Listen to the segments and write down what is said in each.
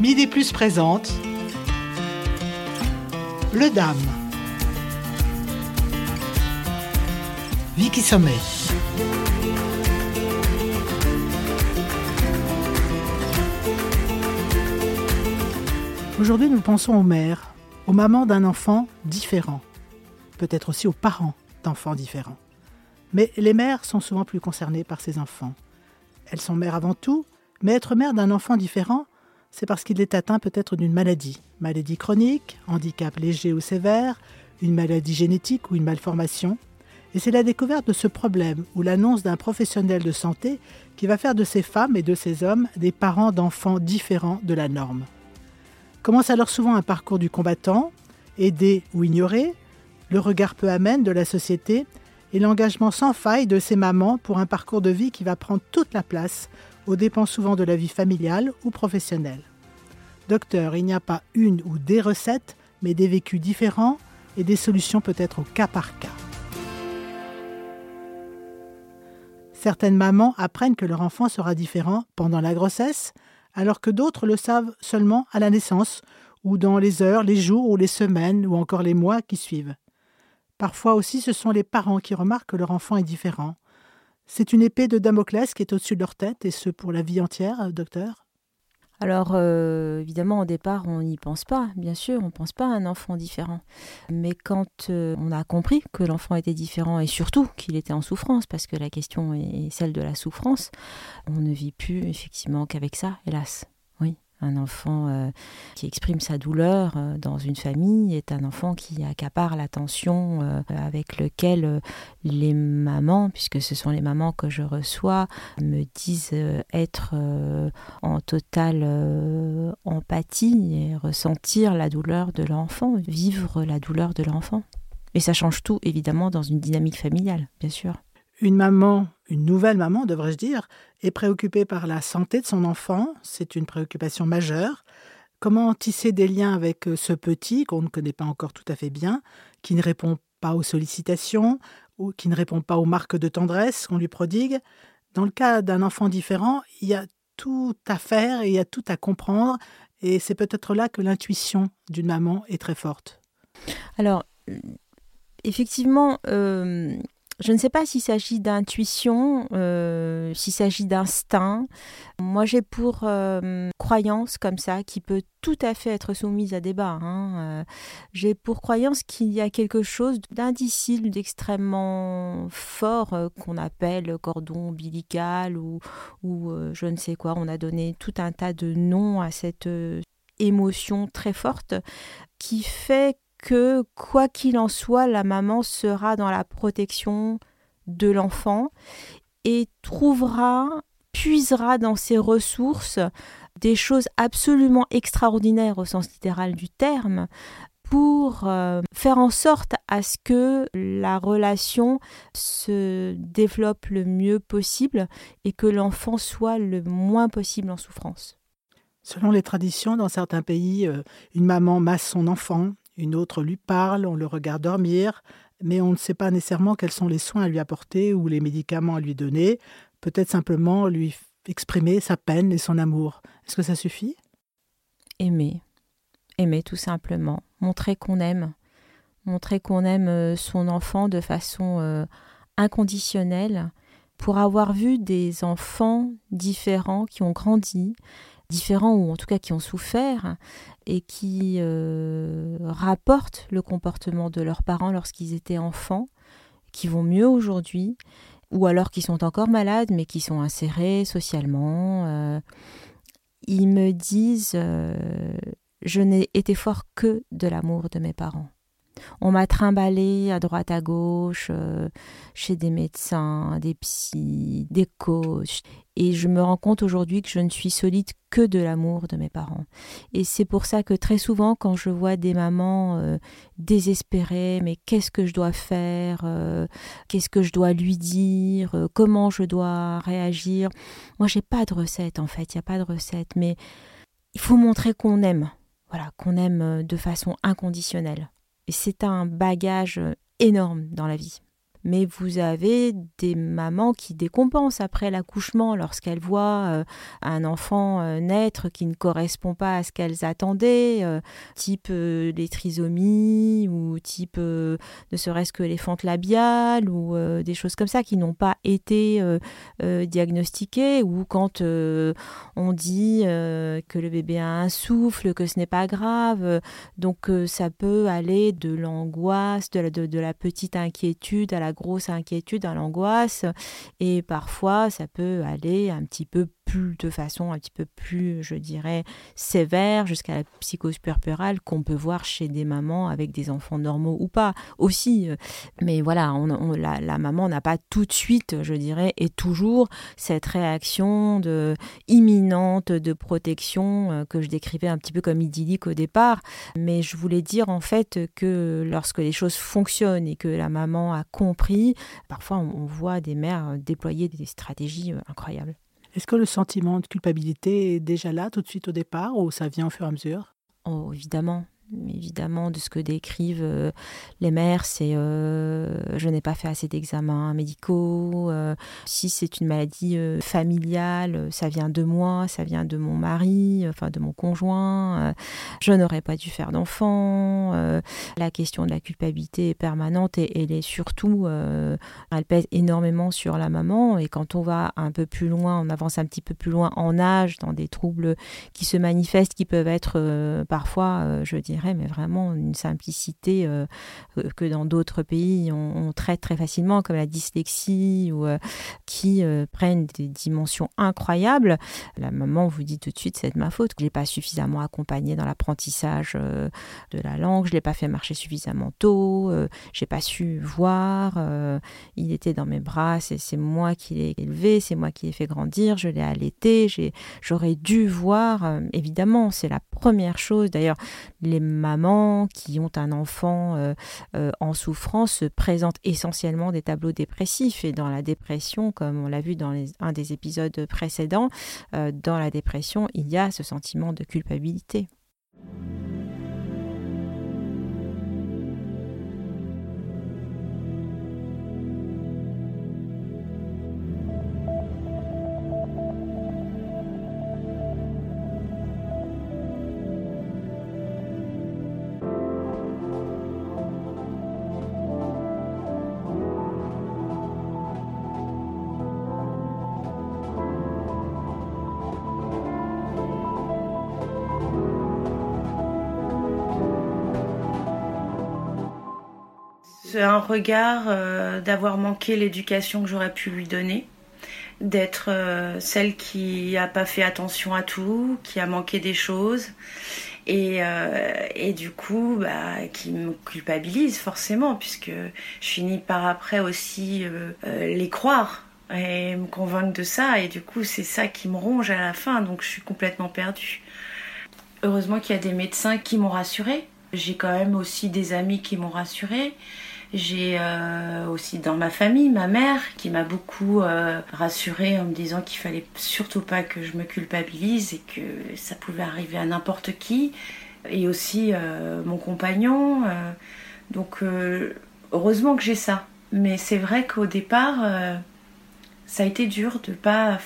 Midi Plus présente Le Dame. Vicky Sommet. Aujourd'hui, nous pensons aux mères, aux mamans d'un enfant différent, peut-être aussi aux parents d'enfants différents. Mais les mères sont souvent plus concernées par ces enfants. Elles sont mères avant tout, mais être mère d'un enfant différent, c'est parce qu'il est atteint peut-être d'une maladie, maladie chronique, handicap léger ou sévère, une maladie génétique ou une malformation. Et c'est la découverte de ce problème ou l'annonce d'un professionnel de santé qui va faire de ces femmes et de ces hommes des parents d'enfants différents de la norme. Commence alors souvent un parcours du combattant, aidé ou ignoré, le regard peu amène de la société et l'engagement sans faille de ces mamans pour un parcours de vie qui va prendre toute la place, aux dépens souvent de la vie familiale ou professionnelle. Docteur, il n'y a pas une ou des recettes, mais des vécus différents et des solutions peut-être au cas par cas. Certaines mamans apprennent que leur enfant sera différent pendant la grossesse, alors que d'autres le savent seulement à la naissance, ou dans les heures, les jours ou les semaines, ou encore les mois qui suivent. Parfois aussi, ce sont les parents qui remarquent que leur enfant est différent. C'est une épée de Damoclès qui est au-dessus de leur tête, et ce pour la vie entière, docteur? Alors, euh, évidemment, au départ, on n'y pense pas, bien sûr, on ne pense pas à un enfant différent. Mais quand euh, on a compris que l'enfant était différent et surtout qu'il était en souffrance, parce que la question est celle de la souffrance, on ne vit plus effectivement qu'avec ça, hélas. Un enfant euh, qui exprime sa douleur euh, dans une famille est un enfant qui accapare l'attention euh, avec lequel les mamans, puisque ce sont les mamans que je reçois, me disent être en totale empathie et ressentir la douleur de l'enfant, vivre la douleur de l'enfant. Et ça change tout, évidemment, dans une dynamique familiale, bien sûr. Une maman, une nouvelle maman, devrais-je dire, est préoccupée par la santé de son enfant. C'est une préoccupation majeure. Comment tisser des liens avec euh, ce petit qu'on ne connaît pas encore tout à fait bien, qui ne répond pas aux sollicitations ou qui ne répond pas aux marques de tendresse qu'on lui prodigue? Dans le cas d'un enfant différent, il y a tout à faire et il y a tout à comprendre. Et c'est peut-être là que l'intuition d'une maman est très forte. Alors, effectivement, euh, je ne sais pas s'il s'agit d'intuition, euh, s'il s'agit d'instinct. Moi, j'ai pour euh, croyance comme ça, qui peut tout à fait être soumise à débat. Hein, euh, j'ai pour croyance qu'il y a quelque chose d'indicible, d'extrêmement fort, qu'on appelle cordon ombilical ou, ou je ne sais quoi. On a donné tout un tas de noms à cette émotion très forte qui fait que quoi qu'il en soit, la maman sera dans la protection de l'enfant et trouvera, puisera dans ses ressources des choses absolument extraordinaires au sens littéral du terme pour euh, faire en sorte à ce que la relation se développe le mieux possible et que l'enfant soit le moins possible en souffrance. Selon les traditions, dans certains pays, euh, une maman masse son enfant, une autre lui parle, on le regarde dormir, mais on ne sait pas nécessairement quels sont les soins à lui apporter ou les médicaments à lui donner, peut-être simplement lui exprimer sa peine et son amour. Est-ce que ça suffit? Aimer. Aimer tout simplement. Montrer qu'on aime. Montrer qu'on aime euh, son enfant de façon euh, inconditionnelle. Pour avoir vu des enfants différents qui ont grandi, différents ou en tout cas qui ont souffert et qui euh, rapportent le comportement de leurs parents lorsqu'ils étaient enfants, qui vont mieux aujourd'hui, ou alors qui sont encore malades mais qui sont insérés socialement. Euh, ils me disent euh, je n'ai été fort que de l'amour de mes parents. On m'a trimballé à droite à gauche, euh, chez des médecins, des psys, des coachs. Et je me rends compte aujourd'hui que je ne suis solide que de l'amour de mes parents. Et c'est pour ça que très souvent, quand je vois des mamans euh, désespérées, mais qu'est-ce que je dois faire euh, Qu'est-ce que je dois lui dire Comment je dois réagir Moi, j'ai pas de recette en fait. Il n'y a pas de recette. Mais il faut montrer qu'on aime. Voilà, qu'on aime de façon inconditionnelle c'est un bagage énorme dans la vie. Mais vous avez des mamans qui décompensent après l'accouchement lorsqu'elles voient euh, un enfant euh, naître qui ne correspond pas à ce qu'elles attendaient, euh, type les trisomies ou type ne serait-ce que les fentes labiales ou des choses comme ça qui n'ont pas été diagnostiquées ou quand on dit que le bébé a un souffle, que ce n'est pas grave. Donc ça peut aller de l'angoisse, de de la petite inquiétude à la grosse inquiétude, à l'angoisse, et parfois ça peut aller un petit peu de façon un petit peu plus, je dirais, sévère, jusqu'à la psychose puerpérale qu'on peut voir chez des mamans avec des enfants normaux ou pas aussi. Mais voilà, la, maman n'a pas tout de suite, je dirais, et toujours cette réaction de, imminente de protection euh, que je décrivais un petit peu comme idyllique au départ. Mais je voulais dire en fait que lorsque les choses fonctionnent et que la maman a compris, parfois on voit des mères déployer des stratégies euh, incroyables. Est-ce que le sentiment de culpabilité est déjà là tout de suite au départ ou ça vient au fur et à mesure? Oh, évidemment évidemment de ce que décrivent euh, les mères, c'est euh, je n'ai pas fait assez d'examens médicaux. Euh, si c'est une maladie familiale, ça vient de moi, ça vient de mon mari, enfin de mon conjoint. je n'aurais pas dû faire d'enfant. la question de la culpabilité est permanente et elle est surtout, elle pèse énormément sur la maman. Et quand on va un peu plus loin, on avance un petit peu plus loin en âge, dans des troubles qui se manifestent, qui peuvent être parfois, je dirais mais vraiment une simplicité euh, euh, que dans d'autres pays on, traite très facilement, comme la dyslexie, ou euh, qui prennent des dimensions incroyables. La maman vous dit tout de suite c'est de ma faute, que je l'ai pas suffisamment accompagné dans l'apprentissage de la langue, je l'ai pas fait marcher suffisamment tôt, j'ai pas su voir, il était dans mes bras, c'est moi qui l'ai élevé, c'est moi qui l'ai fait grandir, je l'ai allaité, j'aurais dû voir, évidemment, c'est la première chose. D'ailleurs, les mamans qui ont un enfant euh, euh, en souffrance se présentent essentiellement des tableaux dépressifs. Et dans la dépression, comme on l'a vu dans un des épisodes précédents, euh, dans la dépression, il y a ce sentiment de culpabilité. Regard euh, d'avoir manqué l'éducation que j'aurais pu lui donner, d'être euh, celle qui n'a pas fait attention à tout, qui a manqué des choses et, euh, du coup bah, qui me culpabilise forcément puisque je finis par après aussi les croire et me convaincre de ça et du coup c'est ça qui me ronge à la fin donc je suis complètement perdue. Heureusement qu'il y a des médecins qui m'ont rassurée. J'ai quand même aussi des amis qui m'ont rassurée. J'ai euh, aussi dans ma famille ma mère qui m'a beaucoup euh, rassurée en me disant qu'il fallait surtout pas que je me culpabilise et que ça pouvait arriver à n'importe qui. Et aussi euh, mon compagnon. donc heureusement que j'ai ça. Mais c'est vrai qu'au départ, ça a été dur de pas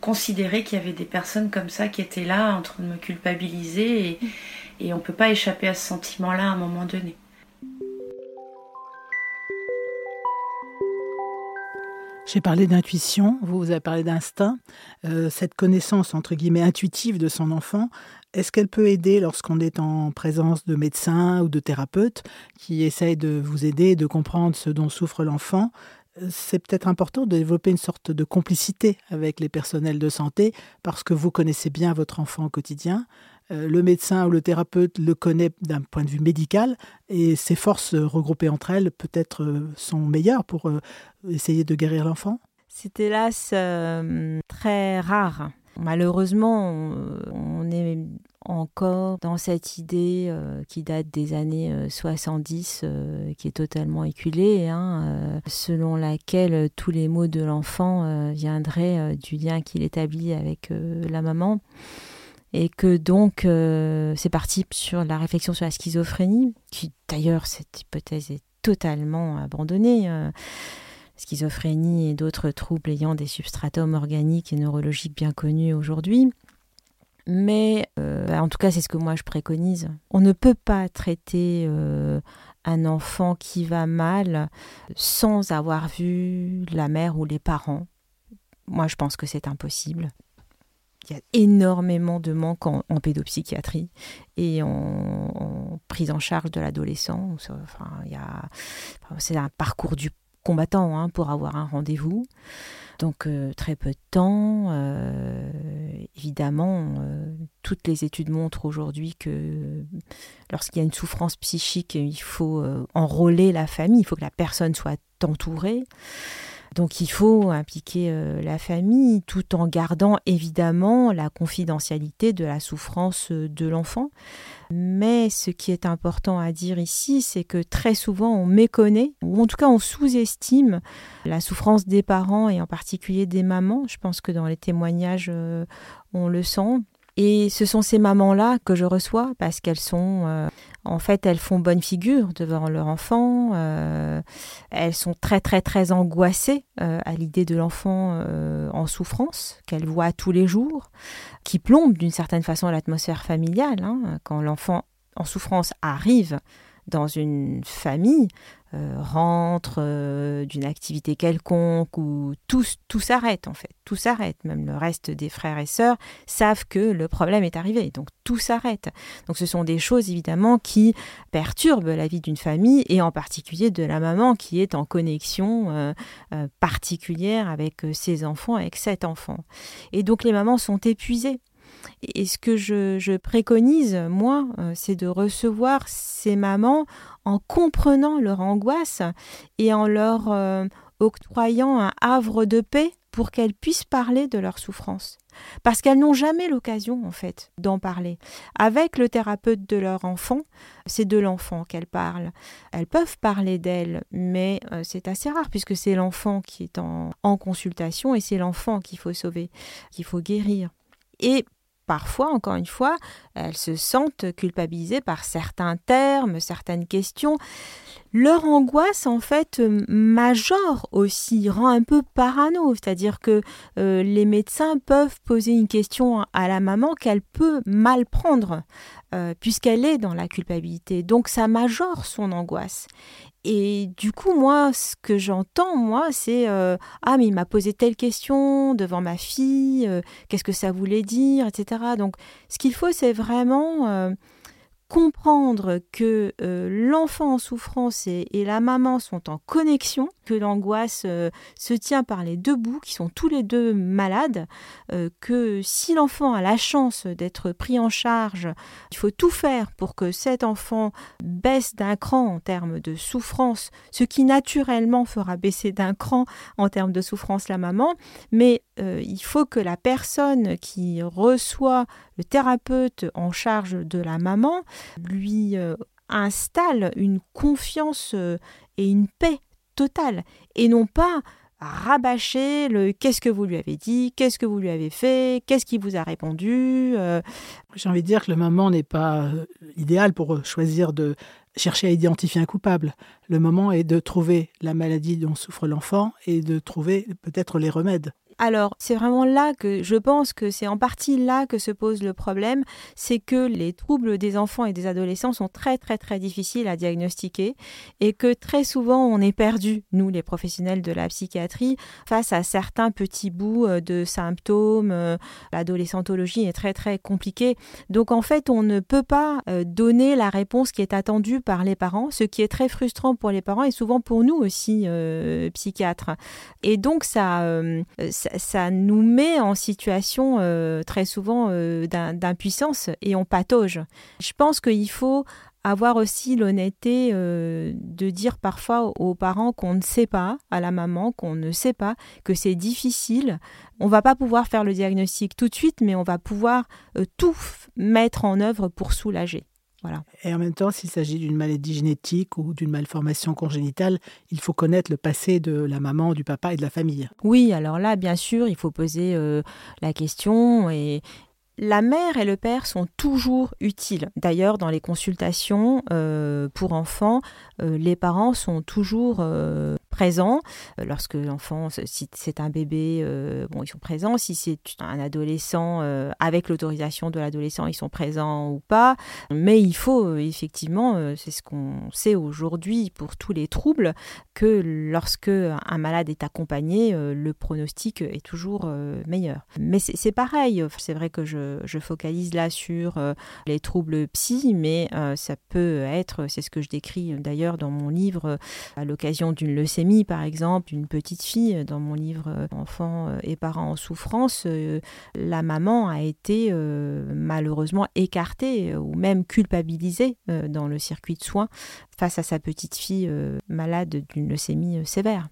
considérer qu'il y avait des personnes comme ça qui étaient là en train de me culpabiliser et, et on peut pas échapper à ce sentiment-là à un moment donné. J'ai parlé d'intuition, vous, vous avez parlé d'instinct. Euh, cette connaissance, entre guillemets, intuitive de son enfant, est-ce qu'elle peut aider lorsqu'on est en présence de médecins ou de thérapeutes qui essayent de vous aider, de comprendre ce dont souffre l'enfant? Euh, c'est peut-être important de développer une sorte de complicité avec les personnels de santé parce que vous connaissez bien votre enfant au quotidien. Euh, le médecin ou le thérapeute le connaît d'un point de vue médical et ses forces regroupées entre elles peut-être euh, sont meilleures pour euh, essayer de guérir l'enfant C'est hélas très rare. Malheureusement, on est encore dans cette idée qui date des années 70, qui est totalement éculée, hein, selon laquelle tous les maux de l'enfant viendraient du lien qu'il établit avec la maman et que donc euh, c'est parti sur la réflexion sur la schizophrénie, qui d'ailleurs cette hypothèse est totalement abandonnée. schizophrénie et d'autres troubles ayant des substratums organiques et neurologiques bien connus aujourd'hui. Mais bah, en tout cas, c'est ce que moi je préconise. On ne peut pas traiter un enfant qui va mal sans avoir vu la mère ou les parents. Moi, je pense que c'est impossible. Il y a énormément de manques en, pédopsychiatrie et en, prise en charge de l'adolescent. Enfin, c'est un parcours du combattant hein, pour avoir un rendez-vous. Donc euh, très peu de temps. Euh, évidemment, euh, toutes les études montrent aujourd'hui que lorsqu'il y a une souffrance psychique, il faut enrôler la famille, il faut que la personne soit entourée. Donc il faut impliquer euh, la famille tout en gardant évidemment la confidentialité de la souffrance euh, de l'enfant. Mais ce qui est important à dire ici, c'est que très souvent on méconnaît, ou en tout cas on sous-estime la souffrance des parents et en particulier des mamans. Je pense que dans les témoignages, euh, on le sent. Et ce sont ces mamans-là que je reçois parce qu'elles sont, euh, en fait, elles font bonne figure devant leur enfant. Euh, elles sont très, très, très angoissées euh, à l'idée de l'enfant en souffrance qu'elles voient tous les jours, qui plombe d'une certaine façon l'atmosphère familiale. Hein, quand l'enfant en souffrance arrive dans une famille, euh, rentre euh, d'une activité quelconque ou tout, tout s'arrête en fait, tout s'arrête. Même le reste des frères et sœurs savent que le problème est arrivé, donc tout s'arrête. Donc ce sont des choses évidemment qui perturbent la vie d'une famille et en particulier de la maman qui est en connexion euh, particulière avec ses enfants, avec cet enfant. Et donc les mamans sont épuisées. Et ce que je, préconise, moi, c'est de recevoir ces mamans en comprenant leur angoisse et en leur euh, octroyant un havre de paix pour qu'elles puissent parler de leur souffrance. Parce qu'elles n'ont jamais l'occasion, en fait, d'en parler. Avec le thérapeute de leur enfant, c'est de l'enfant qu'elles parlent. Elles peuvent parler d'elles, mais euh, c'est assez rare puisque c'est l'enfant qui est en, en consultation et c'est l'enfant qu'il faut sauver, qu'il faut guérir. Et parfois, encore une fois, elles se sentent culpabilisées par certains termes, certaines questions. Leur angoisse, en fait, majore aussi, rend un peu parano, c'est-à-dire que euh, les médecins peuvent poser une question à la maman qu'elle peut mal prendre, euh, puisqu'elle est dans la culpabilité. Donc ça majore son angoisse. Et du coup, moi, ce que j'entends, moi, c'est euh, Ah, mais il m'a posé telle question devant ma fille, euh, qu'est-ce que ça voulait dire, etc. Donc, ce qu'il faut, c'est vraiment euh, comprendre que l'enfant en souffrance et, la maman sont en connexion, que l'angoisse euh, se tient par les deux bouts, qui sont tous les deux malades, euh, que si l'enfant a la chance d'être pris en charge, il faut tout faire pour que cet enfant baisse d'un cran en termes de souffrance, ce qui naturellement fera baisser d'un cran en termes de souffrance la maman, mais il faut que la personne qui reçoit le thérapeute en charge de la maman lui euh, installe une confiance euh, et une paix totale et non pas rabâcher le qu'est-ce que vous lui avez dit, qu'est-ce que vous lui avez fait, qu'est-ce qui vous a répondu. Euh. J'ai envie de dire que le moment n'est pas idéal pour choisir de chercher à identifier un coupable. Le moment est de trouver la maladie dont souffre l'enfant et de trouver peut-être les remèdes. Alors, c'est vraiment là que je pense que c'est en partie là que se pose le problème, c'est que les troubles des enfants et des adolescents sont très très très difficiles à diagnostiquer et que très souvent on est perdu, nous les professionnels de la psychiatrie, face à certains petits bouts euh, de symptômes. Euh, l'adolescentologie est très très compliquée. Donc en fait, on ne peut pas euh, donner la réponse qui est attendue par les parents, ce qui est très frustrant pour les parents et souvent pour nous aussi, psychiatres. Et donc ça nous met en situation euh, très souvent euh, d'impuissance et on patauge. Je pense qu'il faut avoir aussi l'honnêteté euh, de dire parfois aux parents qu'on ne sait pas, à la maman qu'on ne sait pas, que c'est difficile. On va pas pouvoir faire le diagnostic tout de suite, mais on va pouvoir tout mettre en œuvre pour soulager. Et en même temps, s'il s'agit d'une maladie génétique ou d'une malformation congénitale, il faut connaître le passé de la maman, du papa et de la famille. Oui, alors là, bien sûr, il faut poser euh, la question et, la mère et le père sont toujours utiles. D'ailleurs, dans les consultations euh, pour enfants, euh, les parents sont toujours euh, présents. Lorsque l'enfant, si c'est un bébé, bon, ils sont présents. Si c'est un adolescent, avec l'autorisation de l'adolescent, ils sont présents ou pas. Mais il faut effectivement, c'est ce qu'on sait aujourd'hui pour tous les troubles, que lorsque un malade est accompagné, le pronostic est toujours meilleur. Mais c'est pareil. C'est vrai que je je, focalise là sur euh, les troubles psy, mais euh, ça peut être, c'est ce que je décris d'ailleurs dans mon livre, à l'occasion d'une leucémie par exemple, d'une petite fille, dans mon livre Enfants et parents en souffrance, euh, la maman a été malheureusement écartée ou même culpabilisée dans le circuit de soins face à sa petite fille malade d'une leucémie sévère.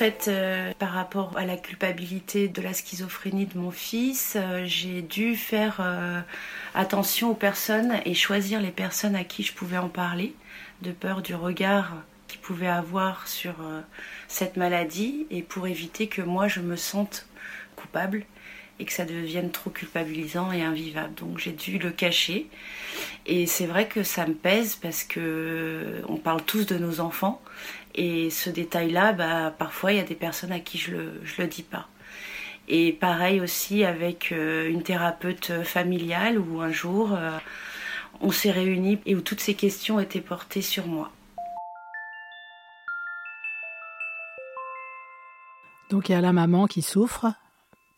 Fait, euh, par rapport à la culpabilité de la schizophrénie de mon fils, euh, j'ai dû faire euh, attention aux personnes et choisir les personnes à qui je pouvais en parler, de peur du regard qu'il pouvait avoir sur cette maladie et pour éviter que moi je me sente coupable et que ça devienne trop culpabilisant et invivable. Donc j'ai dû le cacher. Et c'est vrai que ça me pèse parce que on parle tous de nos enfants et ce détail-là, bah, parfois il y a des personnes à qui je le, le dis pas. Et pareil aussi avec euh, une thérapeute familiale où un jour euh, on s'est réunis et où toutes ces questions étaient portées sur moi. Donc il y a la maman qui souffre,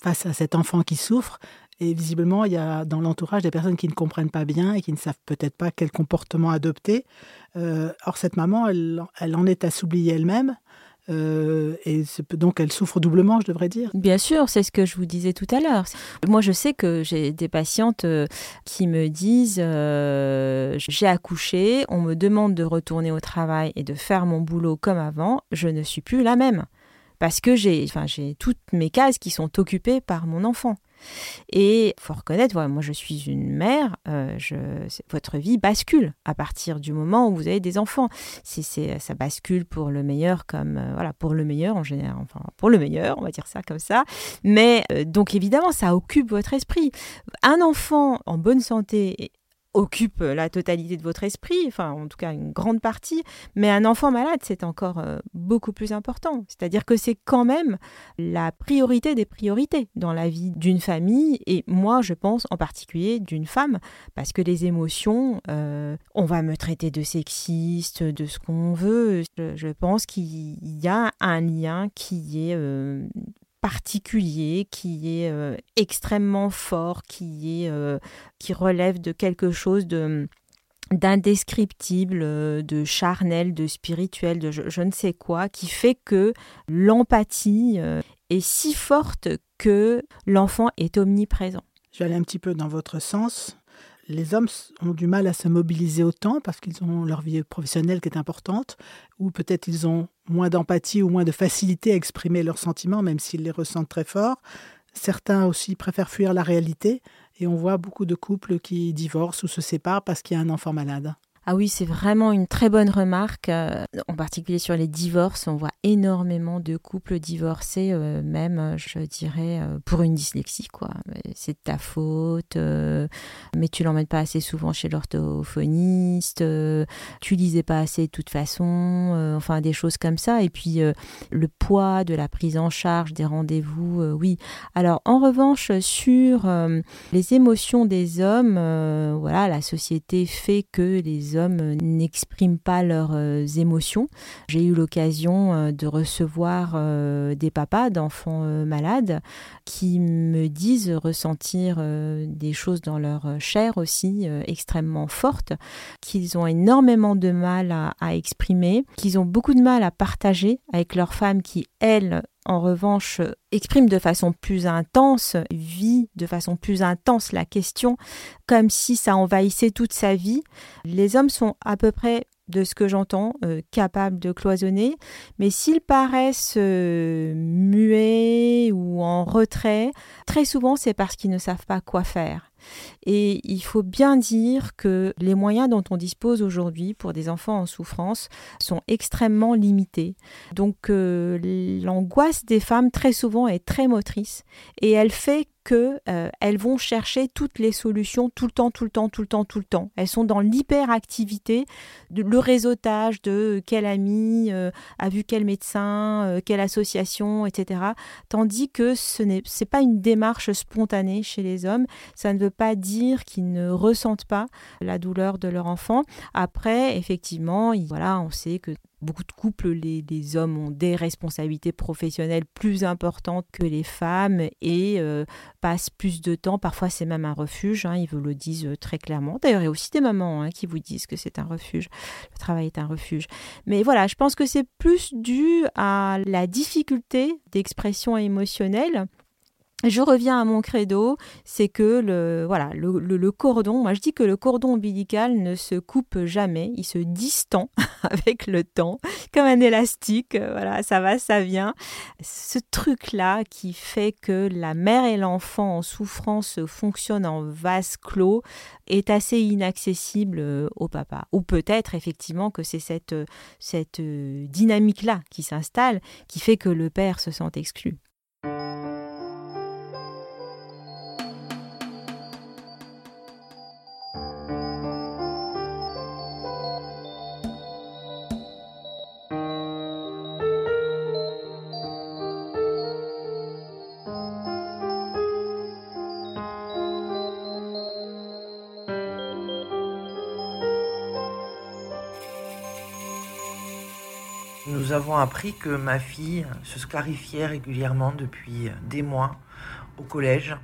face à cet enfant qui souffre. Et visiblement, il y a dans l'entourage des personnes qui ne comprennent pas bien et qui ne savent peut-être pas quel comportement adopter. Euh, or, cette maman, elle, en est assoublie elle-même. Euh, et donc elle souffre doublement, je devrais dire. Bien sûr, c'est ce que je vous disais tout à l'heure. Moi, je sais que j'ai des patientes euh, qui me disent j'ai accouché, on me demande de retourner au travail et de faire mon boulot comme avant, je ne suis plus la même parce que j'ai enfin, toutes mes cases qui sont occupées par mon enfant. Et faut reconnaître, voilà, moi je suis une mère, euh, votre vie bascule à partir du moment où vous avez des enfants. C'est, ça bascule pour le meilleur comme euh, voilà pour le meilleur en général, enfin pour le meilleur, on va dire ça comme ça. Mais euh, donc évidemment ça occupe votre esprit. Un enfant en bonne santé occupe la totalité de votre esprit, enfin en tout cas une grande partie, mais un enfant malade, c'est encore euh, beaucoup plus important. C'est-à-dire que c'est quand même la priorité des priorités dans la vie d'une famille, et moi je pense en particulier d'une femme, parce que les émotions, euh, on va me traiter de sexiste, de ce qu'on veut, je, pense qu'il y a un lien qui est euh, particulier, qui est euh, extrêmement fort, qui est euh, qui relève de quelque chose de d'indescriptible, euh, de charnel, de spirituel, de je, ne sais quoi, qui fait que l'empathie est si forte que l'enfant est omniprésent. Je vais aller un petit peu dans votre sens les hommes ont du mal à se mobiliser autant parce qu'ils ont leur vie professionnelle qui est importante, ou peut-être ils ont moins d'empathie ou moins de facilité à exprimer leurs sentiments, même s'ils les ressentent très fort. Certains aussi préfèrent fuir la réalité, et on voit beaucoup de couples qui divorcent ou se séparent parce qu'il y a un enfant malade. Ah oui, c'est vraiment une très bonne remarque, euh, en particulier sur les divorces. On voit énormément de couples divorcés, euh, même, je dirais, euh, pour une dyslexie, quoi. C'est de ta faute, mais tu l'emmènes pas assez souvent chez l'orthophoniste, tu lisais pas assez de toute façon, enfin des choses comme ça. Et puis le poids de la prise en charge des rendez-vous, oui. Alors en revanche, sur les émotions des hommes, voilà, la société fait que les hommes n'expriment pas leurs euh, émotions. J'ai eu l'occasion euh, de recevoir euh, des papas d'enfants malades qui me disent ressentir des choses dans leur chair aussi extrêmement fortes, qu'ils ont énormément de mal à, exprimer, qu'ils ont beaucoup de mal à partager avec leurs femmes qui, elles, en revanche, exprime de façon plus intense, vit de façon plus intense la question, comme si ça envahissait toute sa vie. Les hommes sont à peu près de ce que j'entends, euh, capables de cloisonner. Mais s'ils paraissent euh, muets ou en retrait, très souvent c'est parce qu'ils ne savent pas quoi faire. Et il faut bien dire que les moyens dont on dispose aujourd'hui pour des enfants en souffrance sont extrêmement limités. Donc euh, l'angoisse des femmes très souvent est très motrice et elle fait qu'elles euh, vont chercher toutes les solutions tout le temps, tout le temps, tout le temps, tout le temps. Elles sont dans l'hyperactivité, le réseautage de quel ami euh, a vu quel médecin, quelle association, etc. Tandis que ce n'est pas une démarche spontanée chez les hommes. Ça ne veut pas dire qu'ils ne ressentent pas la douleur de leur enfant. Après, effectivement, voilà, on sait que beaucoup de couples, les, hommes ont des responsabilités professionnelles plus importantes que les femmes et euh, passent plus de temps. Parfois, c'est même un refuge. Hein, ils vous le disent euh, très clairement. D'ailleurs, il y a aussi des mamans hein, qui vous disent que c'est un refuge. Le travail est un refuge. Mais voilà, je pense que c'est plus dû à la difficulté d'expression émotionnelle je reviens à mon credo, c'est que le, voilà, le, cordon, moi je dis que le cordon ombilical ne se coupe jamais, il se distend avec le temps, comme un élastique, voilà, ça va, ça vient. Ce truc-là qui fait que la mère et l'enfant en souffrance fonctionnent en vase clos est assez inaccessible euh, au papa. Ou peut-être effectivement que c'est cette, cette euh, dynamique-là qui s'installe qui fait que le père se sent exclu. Nous avons appris que ma fille se scarifiait régulièrement depuis des mois au collège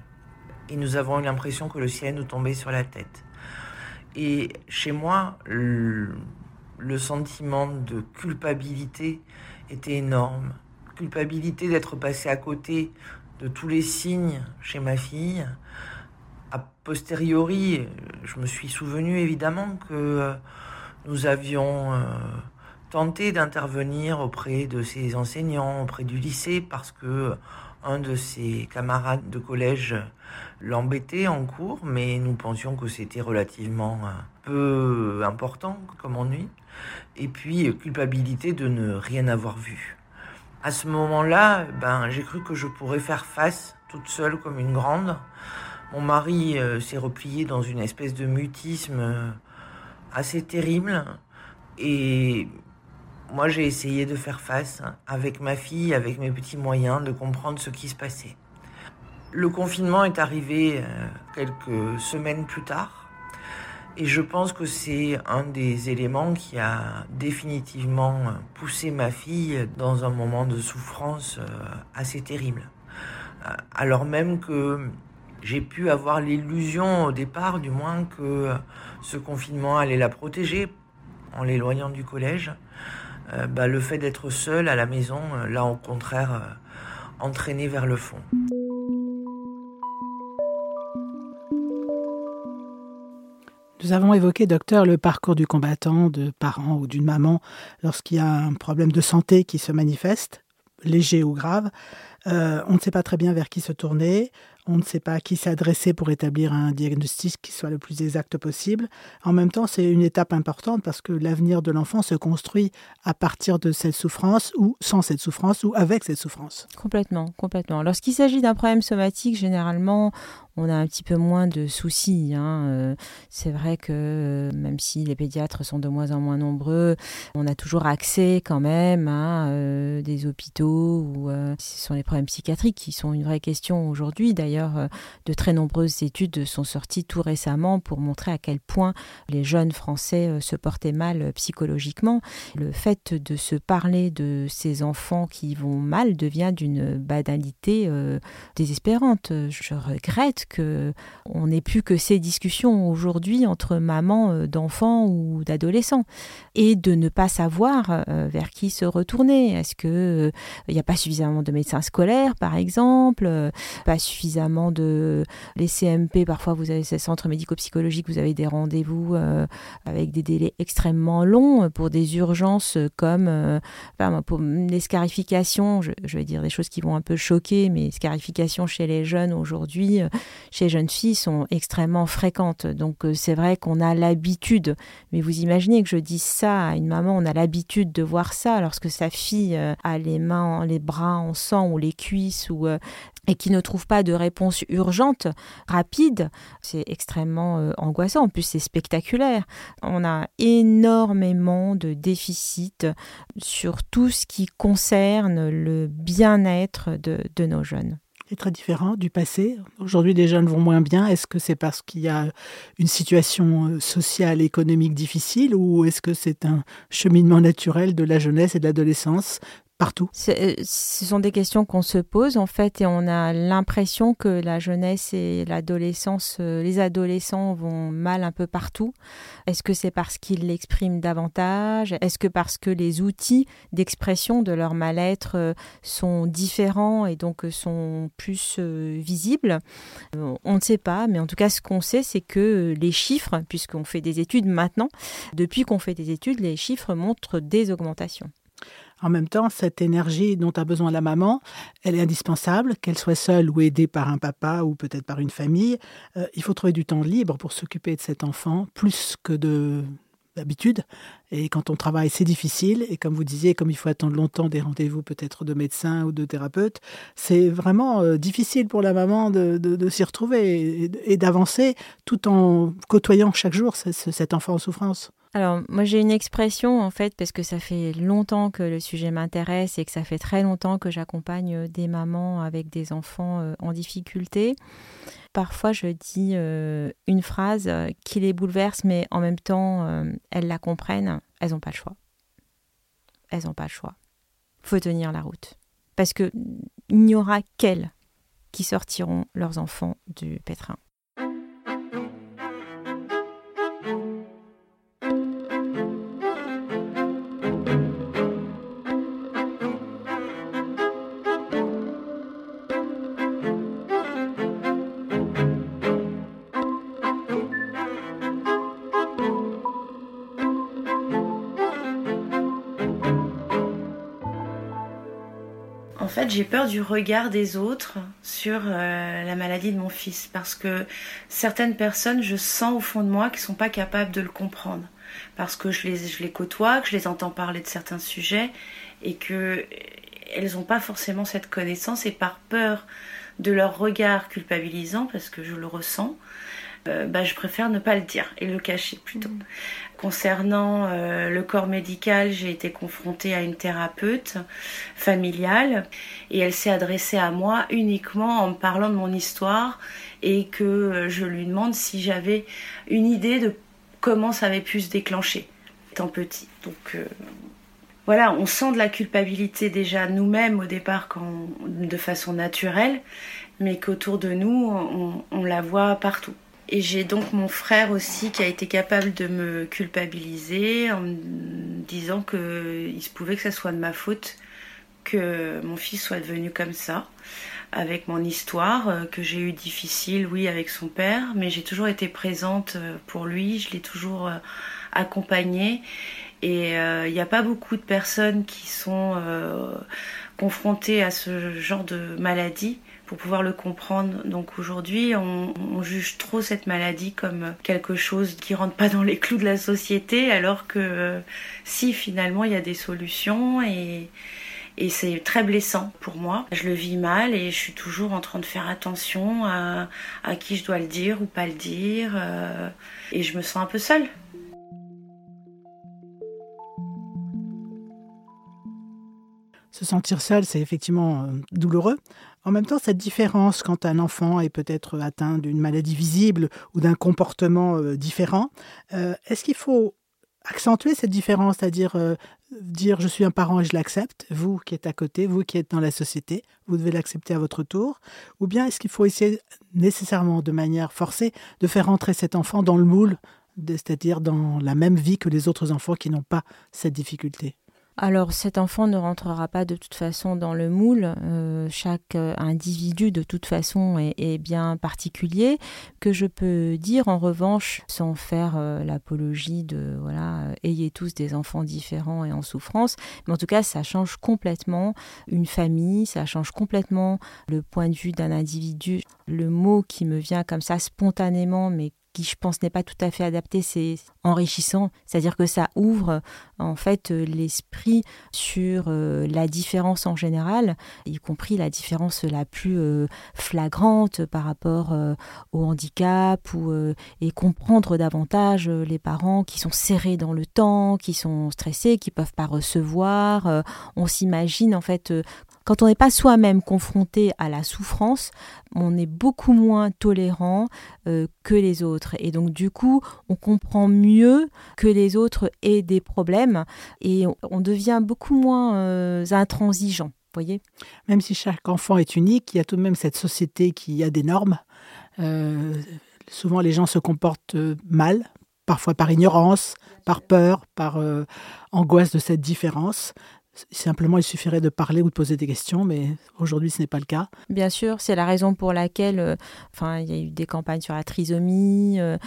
et nous avons eu l'impression que le ciel nous tombait sur la tête. Et chez moi, le, sentiment de culpabilité était énorme. Culpabilité d'être passé à côté de tous les signes chez ma fille. A posteriori, je me suis souvenu évidemment que nous avions... Euh, tenté d'intervenir auprès de ses enseignants, auprès du lycée, parce que un de ses camarades de collège l'embêtait en cours, mais nous pensions que c'était relativement peu important comme ennui. Et puis culpabilité de ne rien avoir vu. À ce moment-là, ben, j'ai cru que je pourrais faire face toute seule comme une grande. Mon mari euh, s'est replié dans une espèce de mutisme euh, assez terrible. Et moi, j'ai essayé de faire face avec ma fille, avec mes petits moyens, de comprendre ce qui se passait. Le confinement est arrivé euh, quelques semaines plus tard. Et je pense que c'est un des éléments qui a définitivement poussé ma fille dans un moment de souffrance euh, assez terrible. Euh, alors même que j'ai pu avoir l'illusion au départ, du moins, que ce confinement allait la protéger en l'éloignant du collège. Euh, bah, le fait d'être seul à la maison euh, l'a au contraire euh, entraîné vers le fond. Nous avons évoqué, docteur, le parcours du combattant, de parents ou d'une maman lorsqu'il y a un problème de santé qui se manifeste, léger ou grave. on ne sait pas très bien vers qui se tourner on ne sait pas à qui s'adresser pour établir un diagnostic qui soit le plus exact possible. En même temps, c'est une étape importante parce que l'avenir de l'enfant se construit à partir de cette souffrance ou sans cette souffrance ou avec cette souffrance. Complètement, complètement. Lorsqu'il s'agit d'un problème somatique, généralement, on a un petit peu moins de soucis. Hein. Euh, c'est vrai que euh, même si les pédiatres sont de moins en moins nombreux, on a toujours accès quand même à euh, des hôpitaux ce sont les problèmes psychiatriques qui sont une vraie question aujourd'hui. D'ailleurs, euh, de très nombreuses études sont sorties tout récemment pour montrer à quel point les jeunes Français euh, se portaient mal euh, psychologiquement. Le fait de se parler de ces enfants qui vont mal devient d'une banalité désespérante. Je regrette que on n'est plus que ces discussions aujourd'hui entre mamans d'enfants ou d'adolescents et de ne pas savoir vers qui se retourner. Est-ce que il n'y a pas suffisamment de médecins scolaires, par exemple, pas suffisamment de les CMP. Parfois, vous avez ces centres médico-psychologiques, vous avez des rendez-vous avec des délais extrêmement longs pour des urgences comme pour les scarifications. Je, vais dire des choses qui vont un peu choquer, mais scarifications chez les jeunes aujourd'hui, euh, chez les jeunes filles, sont extrêmement fréquentes. Donc euh, c'est vrai qu'on a l'habitude, mais vous imaginez que je dise ça à une maman, on a l'habitude de voir ça lorsque sa fille euh, a les mains, les bras en sang ou les cuisses ou et qui ne trouve pas de réponse urgente, rapide, c'est extrêmement angoissant. En plus, c'est spectaculaire. On a énormément de déficits sur tout ce qui concerne le bien-être de, nos jeunes est très différent du passé. Aujourd'hui, les jeunes vont moins bien. Est-ce que c'est parce qu'il y a une situation euh, sociale, économique difficile ou est-ce que c'est un cheminement naturel de la jeunesse et de l'adolescence partout euh, Ce sont des questions qu'on se pose en fait et on a l'impression que la jeunesse et l'adolescence, euh, les adolescents vont mal un peu partout. Est-ce que c'est parce qu'ils l'expriment davantage? Est-ce que parce que les outils d'expression de leur mal-être euh, sont différents et donc sont plus visibles? On ne sait pas, mais en tout cas ce qu'on sait c'est que les chiffres, puisqu'on fait des études maintenant, depuis qu'on fait des études, les chiffres montrent des augmentations. En même temps, cette énergie dont a besoin la maman, elle est indispensable, qu'elle soit seule ou aidée par un papa ou peut-être par une famille. Euh, il faut trouver du temps libre pour s'occuper de cet enfant, plus que de d'habitude. Et quand on travaille, c'est difficile. Et comme vous disiez, comme il faut attendre longtemps des rendez-vous peut-être de médecins ou de thérapeutes, c'est vraiment euh, difficile pour la maman de, s'y retrouver et, d'avancer tout en côtoyant chaque jour cet enfant en souffrance. Alors, moi, j'ai une expression, en fait, parce que ça fait longtemps que le sujet m'intéresse et que ça fait très longtemps que j'accompagne euh, des mamans avec des enfants euh, en difficulté. Parfois, je dis euh, une phrase qui les bouleverse, mais en même temps, elles la comprennent. Elles n'ont pas le choix. Elles n'ont pas le choix. faut tenir la route. Parce qu'il n'y aura qu'elles qui sortiront leurs enfants du pétrin. J'ai peur du regard des autres sur euh, la maladie de mon fils parce que certaines personnes, je sens au fond de moi qu'ils sont pas capables de le comprendre parce que je les, côtoie, que je les entends parler de certains sujets et que elles n'ont pas forcément cette connaissance et par peur de leur regard culpabilisant parce que je le ressens, euh, bah, je préfère ne pas le dire et le cacher plutôt. Mm. Concernant euh, le corps médical, j'ai été confrontée à une thérapeute familiale et elle s'est adressée à moi uniquement en me parlant de mon histoire et que euh, je lui demande si j'avais une idée de comment ça avait pu se déclencher étant petit. Donc voilà, on sent de la culpabilité déjà nous-mêmes au départ de façon naturelle, mais qu'autour de nous, on la voit partout. Et j'ai donc mon frère aussi qui a été capable de me culpabiliser en me disant qu'il se pouvait que ça soit de ma faute que mon fils soit devenu comme ça, avec mon histoire euh, que j'ai eu difficile, oui, avec son père, mais j'ai toujours été présente euh, pour lui, je l'ai toujours euh, accompagné. Et il n'y a pas beaucoup de personnes qui sont confrontées à ce genre de maladie pour pouvoir le comprendre. Donc aujourd'hui, on, juge trop cette maladie comme quelque chose qui rentre pas dans les clous de la société, alors que euh, si finalement il y a des solutions et, et c'est très blessant pour moi. Je le vis mal et je suis toujours en train de faire attention à, à qui je dois le dire ou pas le dire. Euh, et je me sens un peu seule. Se sentir seul, c'est effectivement euh, douloureux. En même temps, cette différence quand un enfant est peut-être atteint d'une maladie visible ou d'un comportement euh, différent, euh, est-ce qu'il faut accentuer cette différence, c'est-à-dire dire je suis un parent et je l'accepte, vous qui êtes à côté, vous qui êtes dans la société, vous devez l'accepter à votre tour, ou bien est-ce qu'il faut essayer nécessairement de manière forcée de faire entrer cet enfant dans le moule, c'est-à-dire dans la même vie que les autres enfants qui n'ont pas cette difficulté? Alors cet enfant ne rentrera pas de toute façon dans le moule. Euh, chaque euh, individu de toute façon est, bien particulier. Que je peux dire en revanche, sans faire euh, l'apologie de voilà, ayez tous des enfants différents et en souffrance, mais en tout cas ça change complètement une famille, ça change complètement le point de vue d'un individu. Le mot qui me vient comme ça spontanément, mais je pense n'est pas tout à fait adapté, c'est enrichissant, c'est-à-dire que ça ouvre en fait l'esprit sur euh, la différence en général, y compris la différence la plus euh, flagrante par rapport euh, au handicap ou et comprendre davantage les parents qui sont serrés dans le temps, qui sont stressés, qui peuvent pas recevoir. on s'imagine en fait quand on n'est pas soi-même confronté à la souffrance, on est beaucoup moins tolérant euh, que les autres. Et donc du coup, on comprend mieux que les autres aient des problèmes et on, devient beaucoup moins euh, intransigeant. Voyez même si chaque enfant est unique, il y a tout de même cette société qui a des normes. Euh, souvent, les gens se comportent mal, parfois par ignorance, par peur, par angoisse de cette différence. Simplement, il suffirait de parler ou de poser des questions, mais aujourd'hui, ce n'est pas le cas. Bien sûr, c'est la raison pour laquelle euh, il y a eu des campagnes sur la trisomie, euh,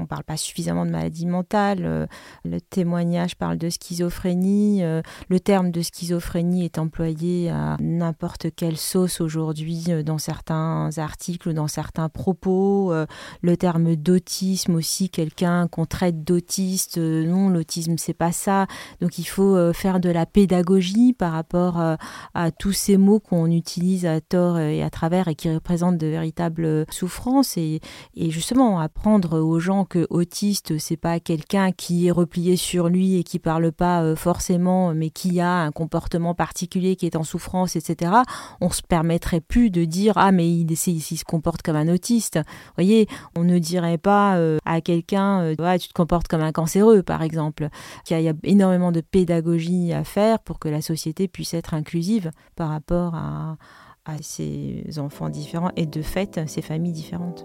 on ne parle pas suffisamment de maladie mentale. Euh, le témoignage parle de schizophrénie. Euh, le terme de schizophrénie est employé à n'importe quelle sauce aujourd'hui euh, dans certains articles, dans certains propos. Le terme d'autisme aussi, quelqu'un qu'on traite d'autiste. Non, l'autisme, c'est pas ça. Donc il faut faire de la pédagogie par rapport à tous ces mots qu'on utilise à tort et à travers et qui représentent de véritables souffrances et justement apprendre aux gens que autiste, c'est pas quelqu'un qui est replié sur lui et qui parle pas euh, forcément, mais qui a un comportement particulier, qui est en souffrance, etc. On se permettrait plus de dire ah mais il, se comporte comme un autiste. Vous voyez, on ne dirait pas euh, à quelqu'un euh, ah, tu te comportes comme un cancéreux par exemple. Il y, a, énormément de pédagogie à faire pour que la société puisse être inclusive par rapport à ces enfants différents et de fait ces familles différentes.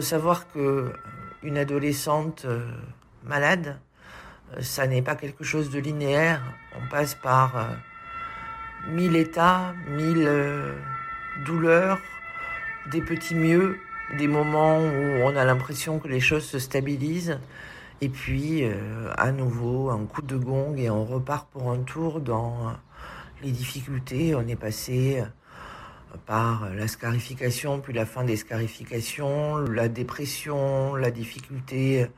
Faut savoir que euh, une adolescente euh, malade, euh, ça n'est pas quelque chose de linéaire. On passe par mille états, mille douleurs, des petits mieux, des moments où on a l'impression que les choses se stabilisent. Et puis, à nouveau, un coup de gong et on repart pour un tour dans les difficultés. On est passé par la scarification, puis la fin des scarifications, la dépression, la difficulté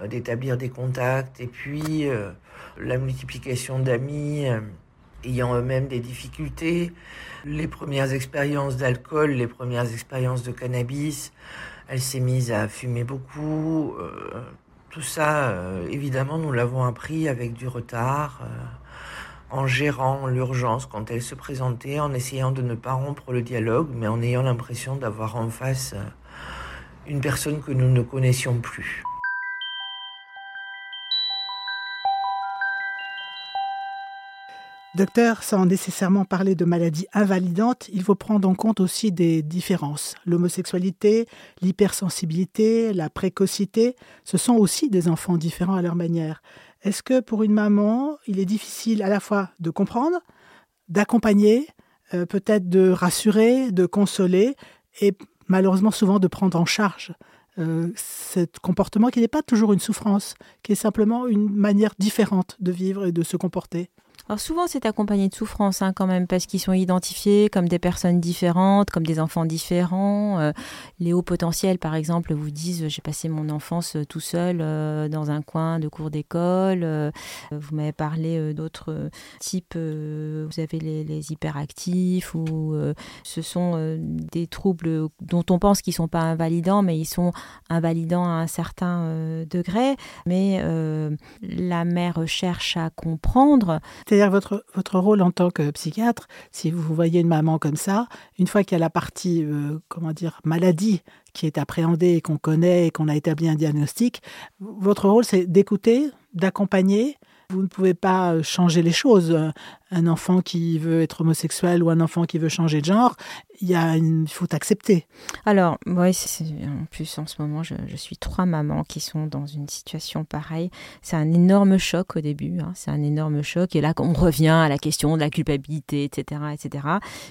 euh, d'établir des contacts, et puis euh, la multiplication d'amis euh, ayant eux-mêmes des difficultés, les premières expériences d'alcool, les premières expériences de cannabis, elle s'est mise à fumer beaucoup. tout ça, évidemment, nous l'avons appris avec du retard en gérant l'urgence quand elle se présentait, en essayant de ne pas rompre le dialogue, mais en ayant l'impression d'avoir en face euh, une personne que nous ne connaissions plus. Docteur, sans nécessairement parler de maladies invalidantes, il faut prendre en compte aussi des différences. L'homosexualité, l'hypersensibilité, la précocité, ce sont aussi des enfants différents à leur manière. Est-ce que pour une maman, il est difficile à la fois de comprendre, d'accompagner, euh, peut-être de rassurer, de consoler, et malheureusement souvent de prendre en charge euh, ce comportement qui n'est pas toujours une souffrance, qui est simplement une manière différente de vivre et de se comporter? Alors souvent c'est accompagné de souffrance hein, quand même parce qu'ils sont identifiés comme des personnes différentes, comme des enfants différents. Euh, les hauts potentiels par exemple vous disent j'ai passé mon enfance euh, tout seul euh, dans un coin de cours d'école. vous m'avez parlé d'autres types, vous avez les, hyperactifs ou ce sont des troubles dont on pense qu'ils sont pas invalidants mais ils sont invalidants à un certain degré. Mais la mère cherche à comprendre. C'est-à-dire votre, votre rôle en tant que psychiatre, si vous voyez une maman comme ça, une fois qu'il y a la partie, euh, comment dire, maladie qui est appréhendée et qu'on connaît et qu'on a établi un diagnostic, votre rôle c'est d'écouter, d'accompagner. Vous ne pouvez pas euh, changer les choses. Un enfant qui veut être homosexuel ou un enfant qui veut changer de genre, il, y a il faut accepter. Alors, oui, en plus, en ce moment, je, suis trois mamans qui sont dans une situation pareille. C'est un énorme choc au début, hein. c'est un énorme choc. Et là, on revient à la question de la culpabilité, etc., etc.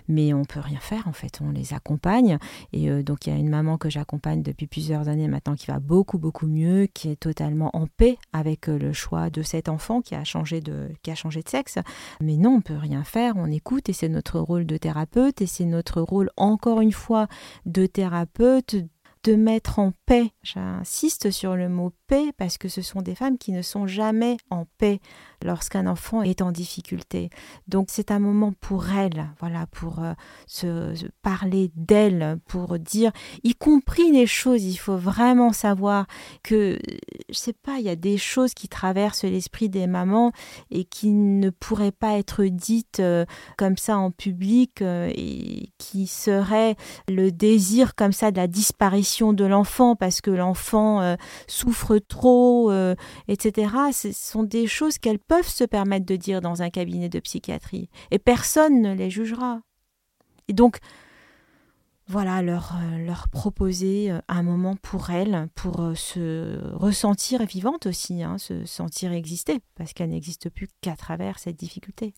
Mais on peut rien faire, en fait. On les accompagne. Et euh, donc, il y a une maman que j'accompagne depuis plusieurs années maintenant qui va beaucoup, beaucoup mieux, qui est totalement en paix avec euh, le choix de cet enfant qui a changé de, qui a changé de sexe. Mais on peut rien faire. On écoute et c'est notre rôle de thérapeute et c'est notre rôle encore une fois de thérapeute de mettre en paix. J'insiste sur le mot paix parce que ce sont des femmes qui ne sont jamais en paix lorsqu'un enfant est en difficulté. Donc c'est un moment pour elles, voilà, pour euh, se, parler d'elles, pour dire, y compris les choses, il faut vraiment savoir que, je sais pas, il y a des choses qui traversent l'esprit des mamans et qui ne pourraient pas être dites euh, comme ça en public euh, et qui seraient le désir comme ça de la disparition de l'enfant parce que l'enfant souffre trop, etc. Ce sont des choses qu'elles peuvent peuvent se permettre de dire dans un cabinet de psychiatrie. Et personne ne les jugera. Et donc, voilà, leur, euh, leur proposer euh, un moment pour elles, pour euh, se ressentir vivante aussi, hein, se sentir exister, parce qu'elle n'existe plus qu'à travers cette difficulté.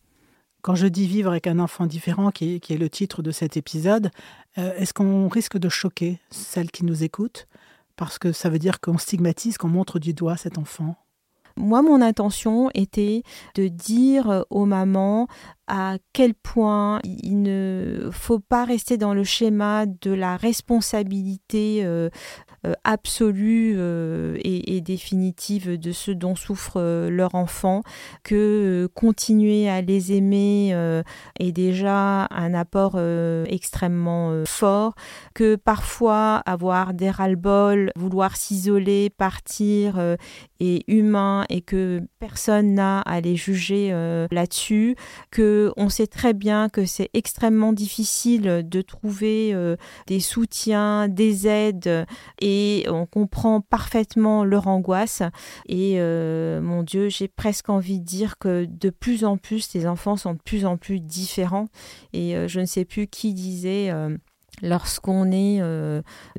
Quand je dis vivre avec un enfant différent, qui est, qui est le titre de cet épisode, est-ce qu'on risque de choquer celles qui nous écoutent? Parce que ça veut dire qu'on stigmatise, qu'on montre du doigt cet enfant moi, mon intention était de dire aux mamans à quel point il ne faut pas rester dans le schéma de la responsabilité euh, euh, absolue euh, et, définitive de ce dont souffre leur enfant, que continuer à les aimer est déjà un apport extrêmement fort, que parfois avoir des ras-le-bol, vouloir s'isoler, partir est humain et que personne n'a à les juger là-dessus, que on sait très bien que c'est extrêmement difficile de trouver euh, des soutiens, des aides et on comprend parfaitement leur angoisse. Et euh, mon Dieu, j'ai presque envie de dire que de plus en plus, les enfants sont de plus en plus différents. Et euh, je ne sais plus qui disait lorsqu'on est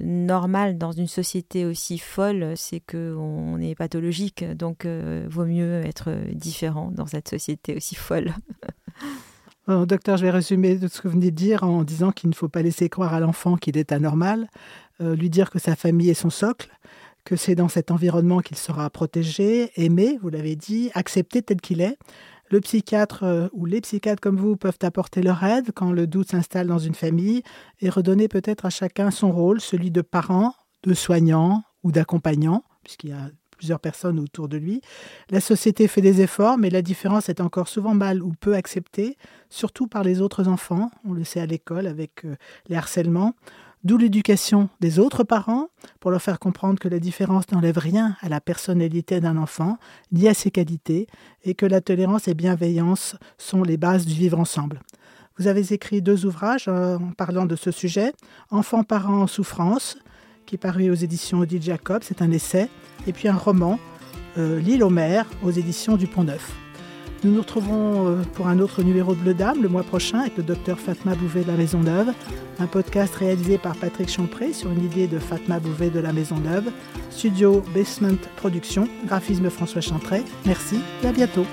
normal dans une société aussi folle, c'est qu'on est pathologique. Donc, vaut mieux être différent dans cette société aussi folle. docteur, je vais résumer ce que vous venez de dire en disant qu'il ne faut pas laisser croire à l'enfant qu'il est anormal, euh, lui dire que sa famille est son socle, que c'est dans cet environnement qu'il sera protégé, aimé, vous l'avez dit, accepté tel qu'il est. Le psychiatre euh, ou les psychiatres comme vous peuvent apporter leur aide quand le doute s'installe dans une famille et redonner peut-être à chacun son rôle, celui de parent, de soignant ou d'accompagnant, puisqu'il y a plusieurs personnes autour de lui. La société fait des efforts, mais la différence est encore souvent mal ou peu acceptée, surtout par les autres enfants. On le sait à l'école avec euh, les harcèlements. D'où l'éducation des autres parents pour leur faire comprendre que la différence n'enlève rien à la personnalité d'un enfant, ni à ses qualités, et que la tolérance et bienveillance sont les bases du vivre ensemble. Vous avez écrit deux ouvrages euh, en parlant de ce sujet, Enfants-parents en souffrance, qui est paru aux éditions Odile Jacob, c'est un essai, et puis un roman, euh, L'île aux mers, aux éditions du Pont Neuf. Nous nous retrouvons euh, pour un autre numéro de Bleu Dame le mois prochain avec le docteur Fatma Bouvet de la Maison Neuve, un podcast réalisé par Patrick Champré sur une idée de Fatma Bouvet de la Maison Neuve, studio Basement Production, graphisme François Chantret. Merci et à bientôt.